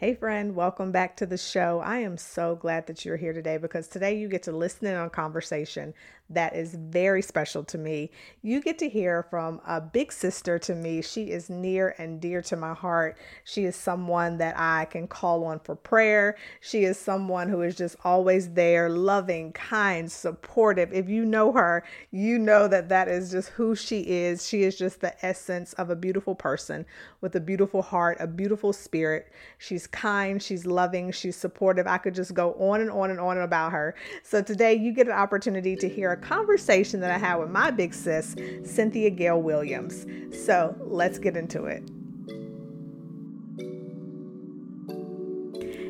Hey, friend, welcome back to the show. I am so glad that you're here today because today you get to listen in on a conversation that is very special to me. You get to hear from a big sister to me. She is near and dear to my heart. She is someone that I can call on for prayer. She is someone who is just always there, loving, kind, supportive. If you know her, you know that that is just who she is. She is just the essence of a beautiful person with a beautiful heart, a beautiful spirit. She's kind, she's loving, she's supportive. I could just go on and on and on about her. So today you get an opportunity to hear a conversation that I had with my big sis, Cynthia Gayle Williams. So let's get into it.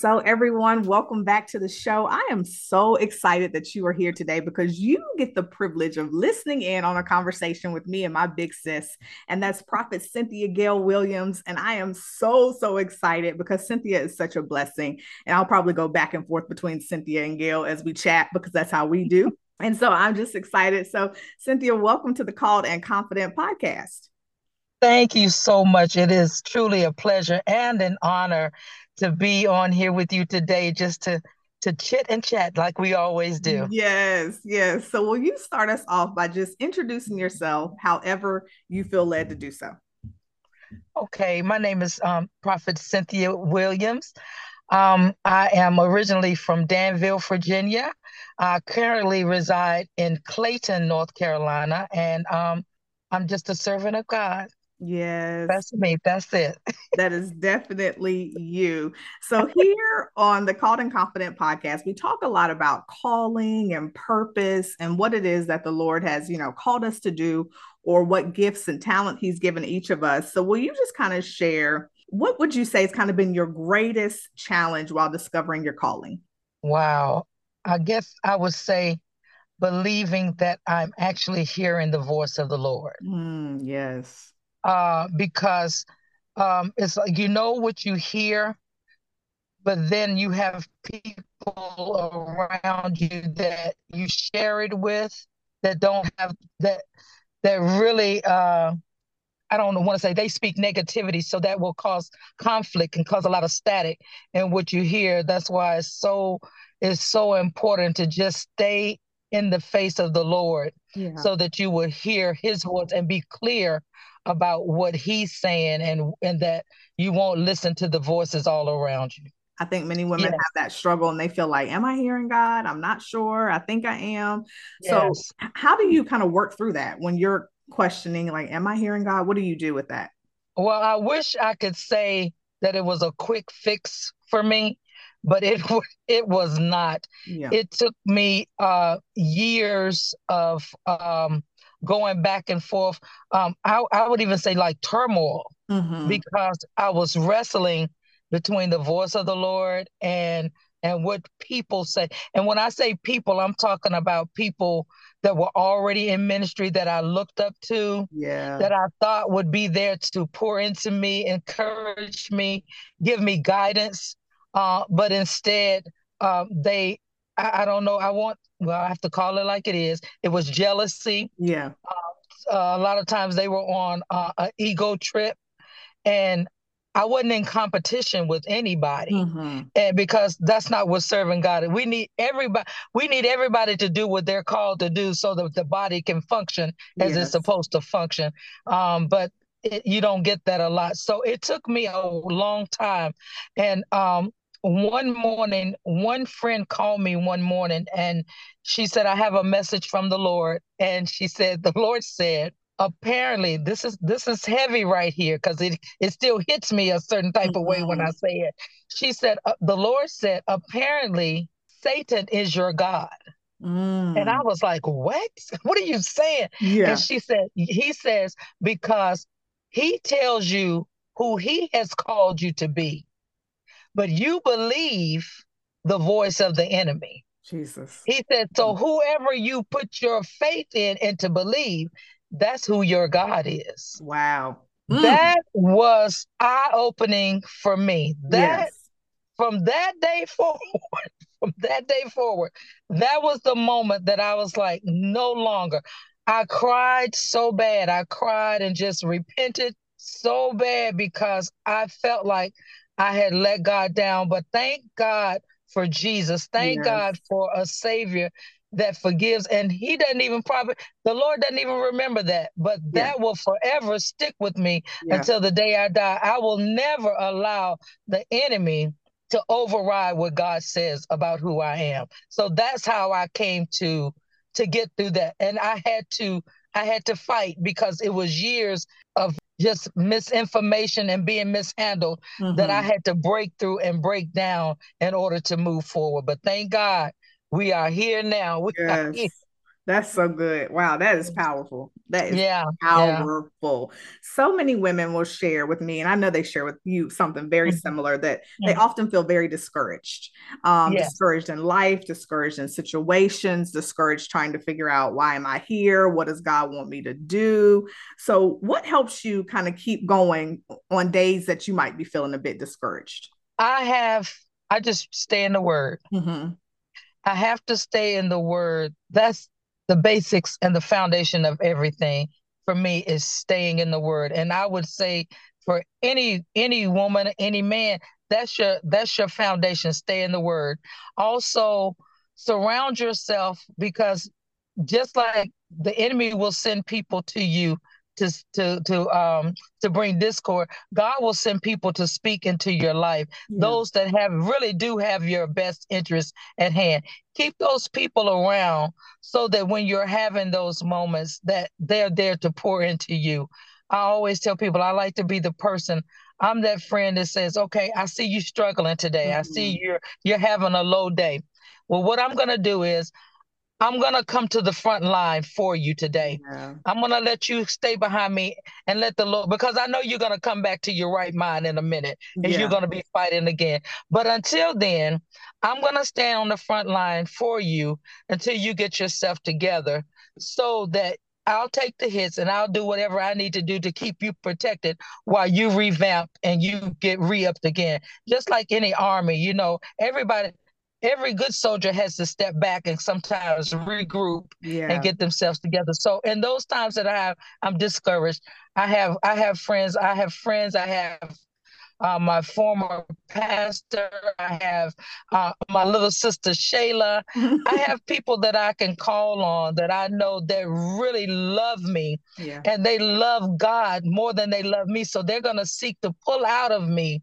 So, everyone, welcome back to the show. I am so excited that you are here today because you get the privilege of listening in on a conversation with me and my big sis, and that's Prophet Cynthia Gayle Williams. And I am so, so excited because Cynthia is such a blessing. And I'll probably go back and forth between Cynthia and Gayle as we chat because that's how we do. And so I'm just excited. So, Cynthia, welcome to the Called and Confident podcast. Thank you so much. It is truly a pleasure and an honor to be on here with you today just to to chit and chat like we always do. Yes, yes. So will you start us off by just introducing yourself however you feel led to do so? Okay, my name is um, Prophet Cynthia Williams. Um, I am originally from Danville, Virginia. I currently reside in Clayton, North Carolina, and um, I'm just a servant of God. Yes. That's me. That's it. that is definitely you. So, here on the Called and Confident podcast, we talk a lot about calling and purpose and what it is that the Lord has, you know, called us to do or what gifts and talent He's given each of us. So, will you just kind of share what would you say has kind of been your greatest challenge while discovering your calling? Wow. I guess I would say believing that I'm actually hearing the voice of the Lord. Mm, yes uh, because um, it's like you know what you hear, but then you have people around you that you share it with that don't have that that really uh, I don't want to say they speak negativity, so that will cause conflict and cause a lot of static in what you hear. That's why it's so it's so important to just stay in the face of the Lord yeah. so that you will hear his voice and be clear about what he's saying and and that you won't listen to the voices all around you. I think many women yes. have that struggle and they feel like, Am I hearing God? I'm not sure. I think I am. Yes. So, how do you kind of work through that when you're questioning, like, Am I hearing God? What do you do with that? Well, I wish I could say that it was a quick fix for me, but it it was not. Yeah. It took me uh, years of um, going back and forth. Um, I, I would even say like turmoil mm-hmm. because I was wrestling between the voice of the Lord and and what people say. And when I say people, I'm talking about people that were already in ministry that I looked up to, yeah. that I thought would be there to pour into me, encourage me, give me guidance. Uh, but instead, uh, they I, I, don't know. I want, well, I have to call it like it is. It was jealousy. Yeah. Uh, uh, a lot of times they were on uh, an ego trip, and I wasn't in competition with anybody, mm-hmm. and because that's not what serving God. Is. We need everybody. We need everybody to do what they're called to do, so that the body can function as yes. it's supposed to function. Um, but it, you don't get that a lot. So it took me a long time. And um, one morning, one friend called me one morning and she said, I have a message from the Lord. And she said, The Lord said, apparently this is this is heavy right here because it it still hits me a certain type of way when I mm-hmm. say it. She said, uh, the Lord said, apparently Satan is your God. Mm. And I mm. was like, what? What are you saying? Yeah. And she said, he says, because he tells you who he has called you to be, but you believe the voice of the enemy. Jesus. He said, so whoever you put your faith in and to believe, that's who your God is. Wow. Mm. That was eye opening for me. That yes. from that day forward, from that day forward, that was the moment that I was like, no longer. I cried so bad. I cried and just repented so bad because I felt like I had let God down. But thank God for Jesus. Thank yes. God for a Savior that forgives. And He doesn't even probably, the Lord doesn't even remember that. But that will forever stick with me yeah. until the day I die. I will never allow the enemy to override what God says about who I am. So that's how I came to to get through that. And I had to I had to fight because it was years of just misinformation and being mishandled mm-hmm. that I mm-hmm. had to break through and break down in order to move forward. But thank God we are here now. We yes. That's so good. Wow, that is powerful. That is yeah, powerful. Yeah. So many women will share with me, and I know they share with you something very mm-hmm. similar that they often feel very discouraged, um, yes. discouraged in life, discouraged in situations, discouraged trying to figure out why am I here? What does God want me to do? So, what helps you kind of keep going on days that you might be feeling a bit discouraged? I have, I just stay in the Word. Mm-hmm. I have to stay in the Word. That's the basics and the foundation of everything for me is staying in the word. And i would say for any any woman any man that's your that's your foundation stay in the word. Also surround yourself because just like the enemy will send people to you to to to um to bring discord god will send people to speak into your life yeah. those that have really do have your best interest at hand keep those people around so that when you're having those moments that they're there to pour into you i always tell people i like to be the person i'm that friend that says okay i see you struggling today mm-hmm. i see mm-hmm. you're you're having a low day well what i'm going to do is I'm going to come to the front line for you today. Yeah. I'm going to let you stay behind me and let the Lord, because I know you're going to come back to your right mind in a minute and yeah. you're going to be fighting again. But until then, I'm going to stand on the front line for you until you get yourself together so that I'll take the hits and I'll do whatever I need to do to keep you protected while you revamp and you get re upped again. Just like any army, you know, everybody every good soldier has to step back and sometimes regroup yeah. and get themselves together. So in those times that I have, I'm discouraged. I have I have friends. I have friends. I have uh, my former pastor. I have uh, my little sister Shayla. I have people that I can call on that I know that really love me, yeah. and they love God more than they love me. So they're gonna seek to pull out of me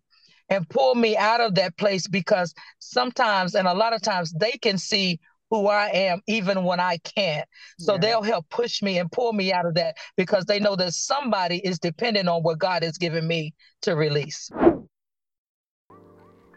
and pull me out of that place because sometimes and a lot of times they can see who I am even when I can't. So yeah. they'll help push me and pull me out of that because they know that somebody is dependent on what God has given me to release.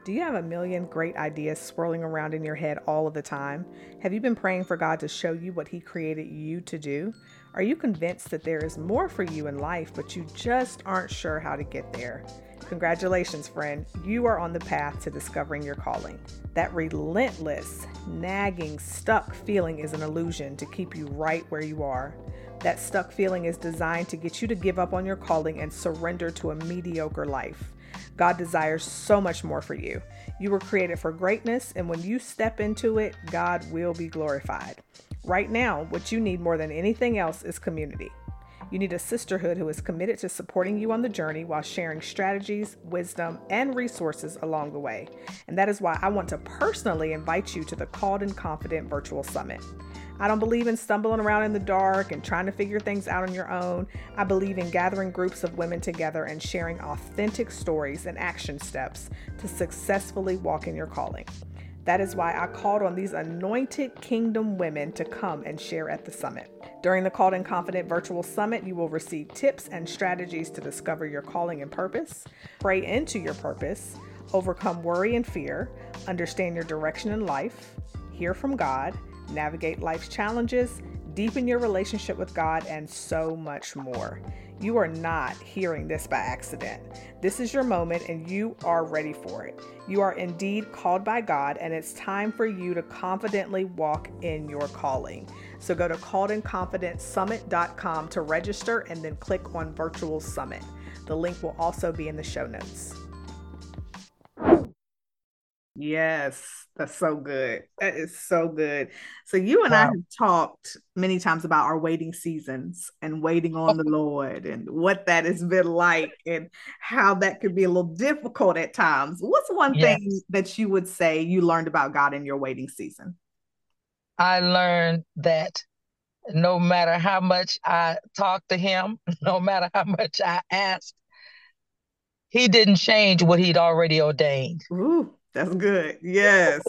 Do you have a million great ideas swirling around in your head all of the time? Have you been praying for God to show you what He created you to do? Are you convinced that there is more for you in life, but you just aren't sure how to get there? Congratulations, friend. You are on the path to discovering your calling. That relentless, nagging, stuck feeling is an illusion to keep you right where you are. That stuck feeling is designed to get you to give up on your calling and surrender to a mediocre life. God desires so much more for you. You were created for greatness, and when you step into it, God will be glorified. Right now, what you need more than anything else is community. You need a sisterhood who is committed to supporting you on the journey while sharing strategies, wisdom, and resources along the way. And that is why I want to personally invite you to the Called and Confident Virtual Summit. I don't believe in stumbling around in the dark and trying to figure things out on your own. I believe in gathering groups of women together and sharing authentic stories and action steps to successfully walk in your calling. That is why I called on these anointed kingdom women to come and share at the summit. During the Called and Confident Virtual Summit, you will receive tips and strategies to discover your calling and purpose, pray into your purpose, overcome worry and fear, understand your direction in life, hear from God navigate life's challenges, deepen your relationship with God, and so much more. You are not hearing this by accident. This is your moment and you are ready for it. You are indeed called by God, and it's time for you to confidently walk in your calling. So go to calledandconfidentsummit.com to register and then click on Virtual Summit. The link will also be in the show notes. Yes, that's so good. That is so good. So you and wow. I have talked many times about our waiting seasons and waiting on the Lord and what that has been like and how that could be a little difficult at times. What's one yes. thing that you would say you learned about God in your waiting season? I learned that no matter how much I talked to him, no matter how much I asked, he didn't change what he'd already ordained. Ooh. That's good. Yes.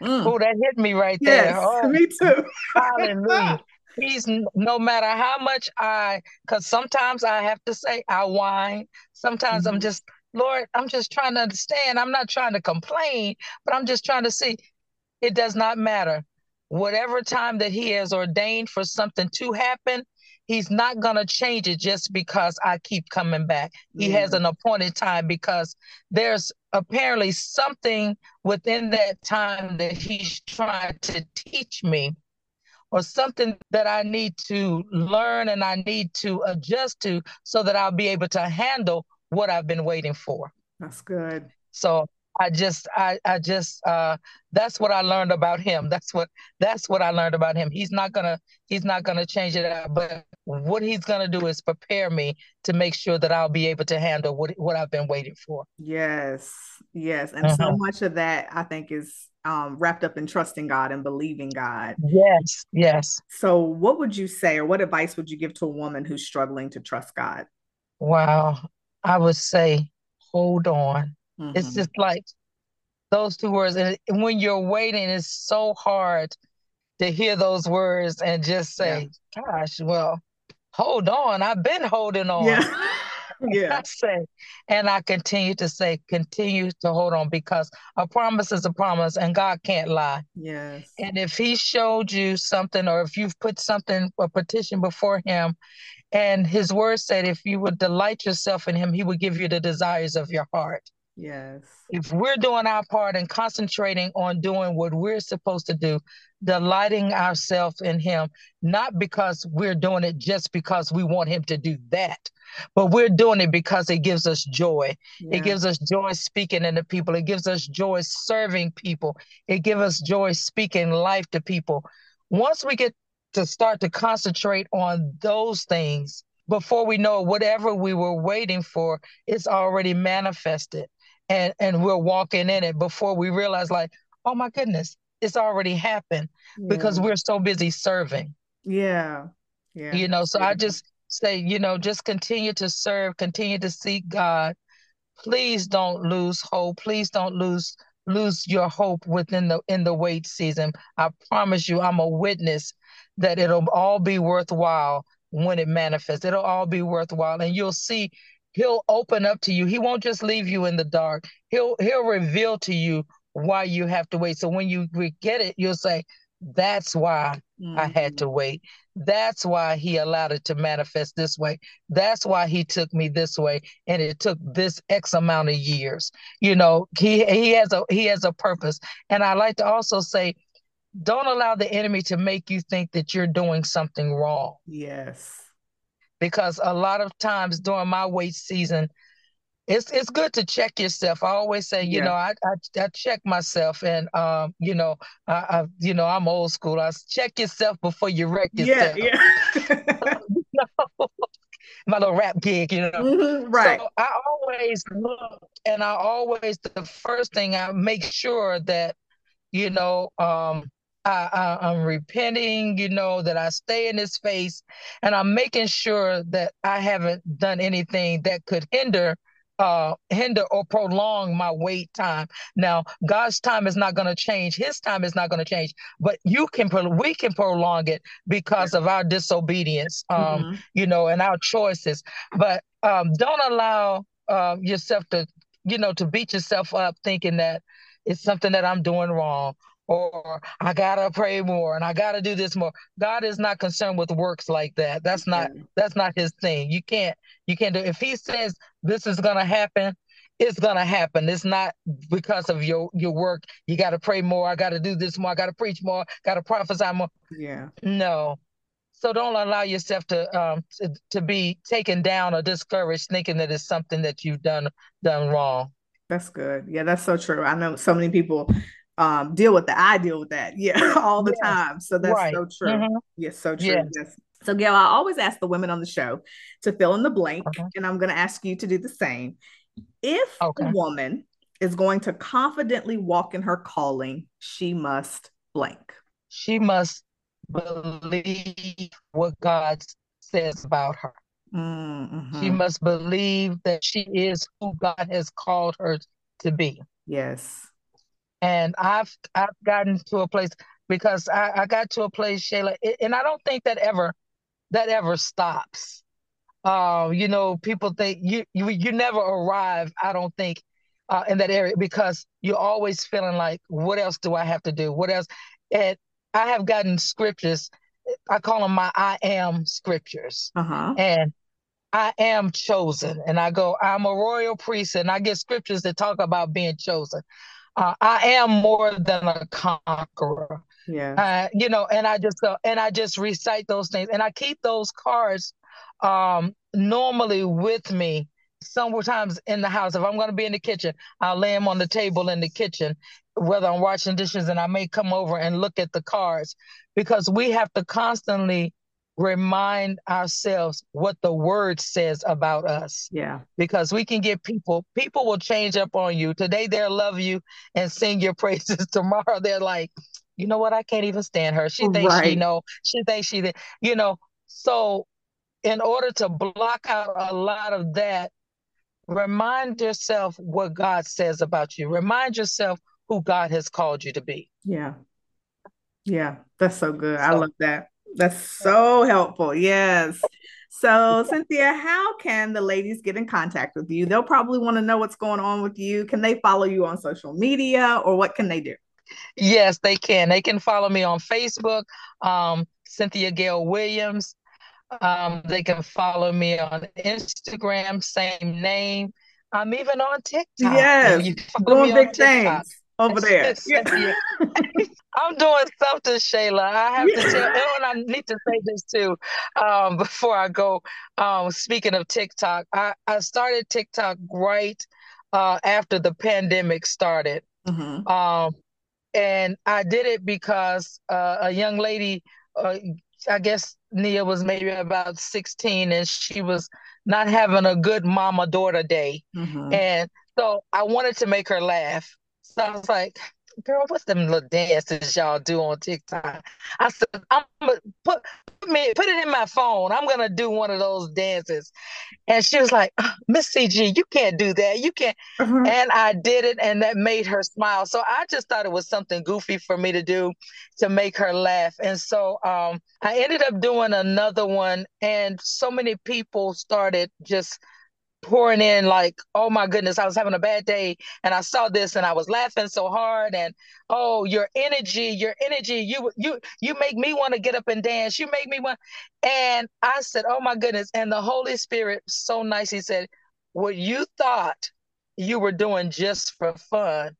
Mm. Oh, that hit me right there. Oh, me too. hallelujah. He's no matter how much I, because sometimes I have to say I whine. Sometimes mm-hmm. I'm just, Lord, I'm just trying to understand. I'm not trying to complain, but I'm just trying to see. It does not matter. Whatever time that He has ordained for something to happen, He's not going to change it just because I keep coming back. He has an appointed time because there's apparently something within that time that he's trying to teach me or something that I need to learn and I need to adjust to so that I'll be able to handle what I've been waiting for. That's good. So I just I I just uh that's what I learned about him. That's what that's what I learned about him. He's not gonna he's not gonna change it out, but what he's gonna do is prepare me to make sure that I'll be able to handle what what I've been waiting for. Yes, yes. And uh-huh. so much of that I think is um, wrapped up in trusting God and believing God. Yes, yes. So, what would you say, or what advice would you give to a woman who's struggling to trust God? Wow, I would say, hold on. Mm-hmm. It's just like those two words. And when you're waiting, it's so hard to hear those words and just say, yeah. gosh, well, hold on. I've been holding on. Yeah. yeah. I say, and I continue to say, continue to hold on because a promise is a promise and God can't lie. Yes. And if He showed you something or if you've put something, a petition before Him, and His word said, if you would delight yourself in Him, He would give you the desires of your heart. Yes. If we're doing our part and concentrating on doing what we're supposed to do, delighting ourselves in Him, not because we're doing it just because we want Him to do that, but we're doing it because it gives us joy. Yeah. It gives us joy speaking in the people. It gives us joy serving people. It gives us joy speaking life to people. Once we get to start to concentrate on those things, before we know it, whatever we were waiting for, it's already manifested and and we're walking in it before we realize like oh my goodness it's already happened yeah. because we're so busy serving. Yeah. Yeah. You know so i just say you know just continue to serve continue to seek god. Please don't lose hope. Please don't lose lose your hope within the in the wait season. I promise you i'm a witness that it'll all be worthwhile when it manifests. It'll all be worthwhile and you'll see he'll open up to you. He won't just leave you in the dark. He'll he'll reveal to you why you have to wait. So when you get it, you'll say, "That's why mm-hmm. I had to mm-hmm. wait. That's why he allowed it to manifest this way. That's why he took me this way, and it took this X amount of years. You know, he he has a he has a purpose. And I like to also say." Don't allow the enemy to make you think that you're doing something wrong. Yes because a lot of times during my wait season, it's it's good to check yourself. I always say, you yeah. know, I, I, I check myself, and um, you know, I, I, you know, I'm old school. I check yourself before you wreck yourself. Yeah, yeah. my little rap gig, you know. Mm-hmm, right. So I always look, and I always the first thing I make sure that, you know, um, I, I, am repenting, you know, that I stay in His face, and I'm making sure that I haven't done anything that could hinder uh hinder or prolong my wait time. Now god's time is not going to change. His time is not going to change. But you can we can prolong it because of our disobedience um mm-hmm. you know and our choices. But um don't allow uh, yourself to you know to beat yourself up thinking that it's something that i'm doing wrong or I gotta pray more and I gotta do this more. God is not concerned with works like that. That's not that's not his thing. You can't you can't do if he says this is gonna happen, it's gonna happen. It's not because of your your work. You gotta pray more, I gotta do this more, I gotta preach more, gotta prophesy more. Yeah. No. So don't allow yourself to um to, to be taken down or discouraged thinking that it's something that you've done done wrong. That's good. Yeah, that's so true. I know so many people um, deal with that. I deal with that, yeah, all the yes. time. So that's right. so true. Mm-hmm. Yes, so true. Yes. yes. So, Gayle, I always ask the women on the show to fill in the blank, okay. and I'm going to ask you to do the same. If okay. a woman is going to confidently walk in her calling, she must blank. She must believe what God says about her. Mm-hmm. She must believe that she is who God has called her to be. Yes and I've I've gotten to a place because I, I got to a place, Shayla, and I don't think that ever that ever stops. Uh, you know, people think you you you never arrive. I don't think uh, in that area because you're always feeling like, what else do I have to do? What else? And I have gotten scriptures. I call them my I am scriptures, uh-huh. and I am chosen. And I go, I'm a royal priest, and I get scriptures that talk about being chosen uh, I am more than a conqueror. Yeah. Uh, you know, and I just go and I just recite those things, and I keep those cards um, normally with me. Sometimes in the house, if I'm going to be in the kitchen, I'll lay them on the table in the kitchen, whether I'm washing dishes, and I may come over and look at the cards because we have to constantly remind ourselves what the word says about us. Yeah. Because we can get people, people will change up on you. Today they'll love you and sing your praises. Tomorrow they're like, you know what? I can't even stand her. She thinks right. she know. She thinks she, you know. So in order to block out a lot of that, remind yourself what God says about you. Remind yourself who God has called you to be. Yeah. Yeah. That's so good. So, I love that. That's so helpful. Yes. So, Cynthia, how can the ladies get in contact with you? They'll probably want to know what's going on with you. Can they follow you on social media or what can they do? Yes, they can. They can follow me on Facebook, um, Cynthia Gayle Williams. Um, they can follow me on Instagram, same name. I'm even on TikTok. Yes, doing big things over there. I'm doing something, Shayla. I have to tell, and I need to say this too um, before I go. Um, speaking of TikTok, I, I started TikTok right uh, after the pandemic started. Mm-hmm. Um, and I did it because uh, a young lady, uh, I guess Nia was maybe about 16, and she was not having a good mama daughter day. Mm-hmm. And so I wanted to make her laugh. So I was like, girl, what's them little dances y'all do on TikTok? I said, I'm gonna put, put me put it in my phone. I'm gonna do one of those dances. And she was like, uh, Miss CG, you can't do that. You can't. Mm-hmm. And I did it, and that made her smile. So I just thought it was something goofy for me to do to make her laugh. And so um, I ended up doing another one, and so many people started just pouring in like, oh my goodness, I was having a bad day and I saw this and I was laughing so hard and oh your energy, your energy, you you you make me want to get up and dance. You make me want and I said, Oh my goodness. And the Holy Spirit, so nice, he said, What you thought you were doing just for fun,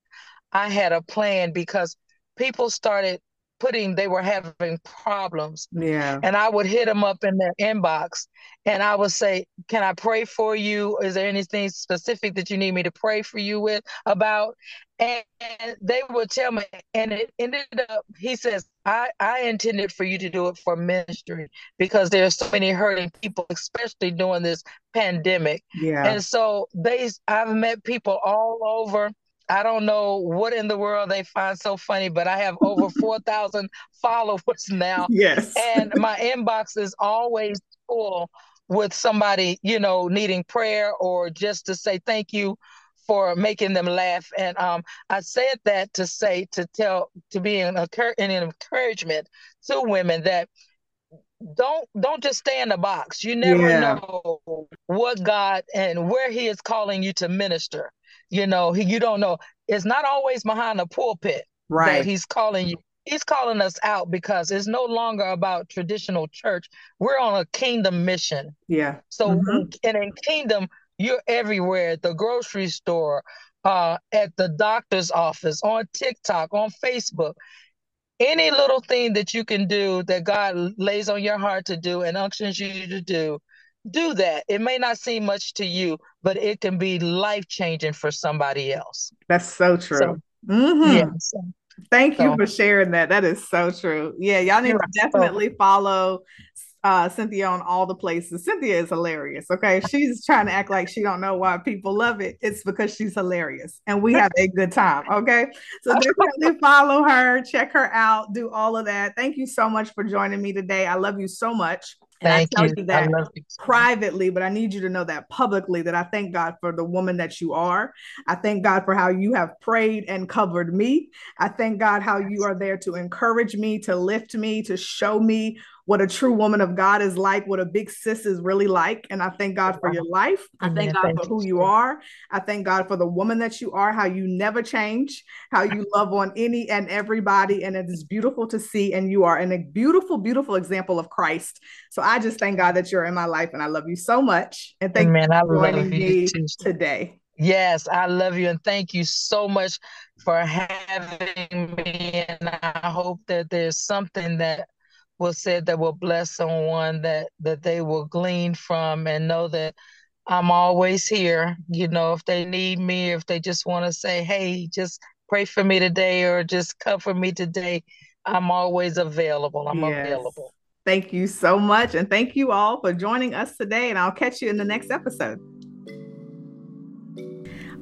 I had a plan because people started putting they were having problems. Yeah. And I would hit them up in their inbox and I would say, Can I pray for you? Is there anything specific that you need me to pray for you with about? And, and they would tell me, and it ended up, he says, I, I intended for you to do it for ministry because there's so many hurting people, especially during this pandemic. Yeah. And so they I've met people all over I don't know what in the world they find so funny, but I have over 4,000 followers now. Yes. and my inbox is always full with somebody, you know, needing prayer or just to say thank you for making them laugh. And um, I said that to say, to tell, to be an, an encouragement to women that don't don't just stay in the box. You never yeah. know what God and where He is calling you to minister. You know, he, you don't know. It's not always behind the pulpit right. that He's calling you. He's calling us out because it's no longer about traditional church. We're on a kingdom mission. Yeah. So mm-hmm. and in kingdom, you're everywhere at the grocery store, uh, at the doctor's office, on TikTok, on Facebook any little thing that you can do that God lays on your heart to do and unctions you to do, do that. It may not seem much to you, but it can be life changing for somebody else. That's so true. So, mm-hmm. yeah, so, Thank you for sharing that. That is so true. Yeah, y'all need to definitely follow uh, Cynthia on all the places. Cynthia is hilarious. Okay, she's trying to act like she don't know why people love it. It's because she's hilarious, and we have a good time. Okay, so definitely follow her, check her out, do all of that. Thank you so much for joining me today. I love you so much. And thank I tell you, you that you. privately, but I need you to know that publicly that I thank God for the woman that you are. I thank God for how you have prayed and covered me. I thank God how you are there to encourage me, to lift me, to show me what a true woman of God is like, what a big sis is really like. And I thank God for your life. I thank God for who you are. I thank God for the woman that you are, how you never change, how you love on any and everybody. And it is beautiful to see. And you are a beautiful, beautiful example of Christ. So I just thank God that you're in my life and I love you so much. And thank Amen. you for joining me today. Yes, I love you and thank you so much for having me. And I hope that there's something that was said that will bless someone that that they will glean from and know that I'm always here. You know, if they need me, if they just want to say, "Hey, just pray for me today," or just cover me today, I'm always available. I'm yes. available. Thank you so much, and thank you all for joining us today. And I'll catch you in the next episode.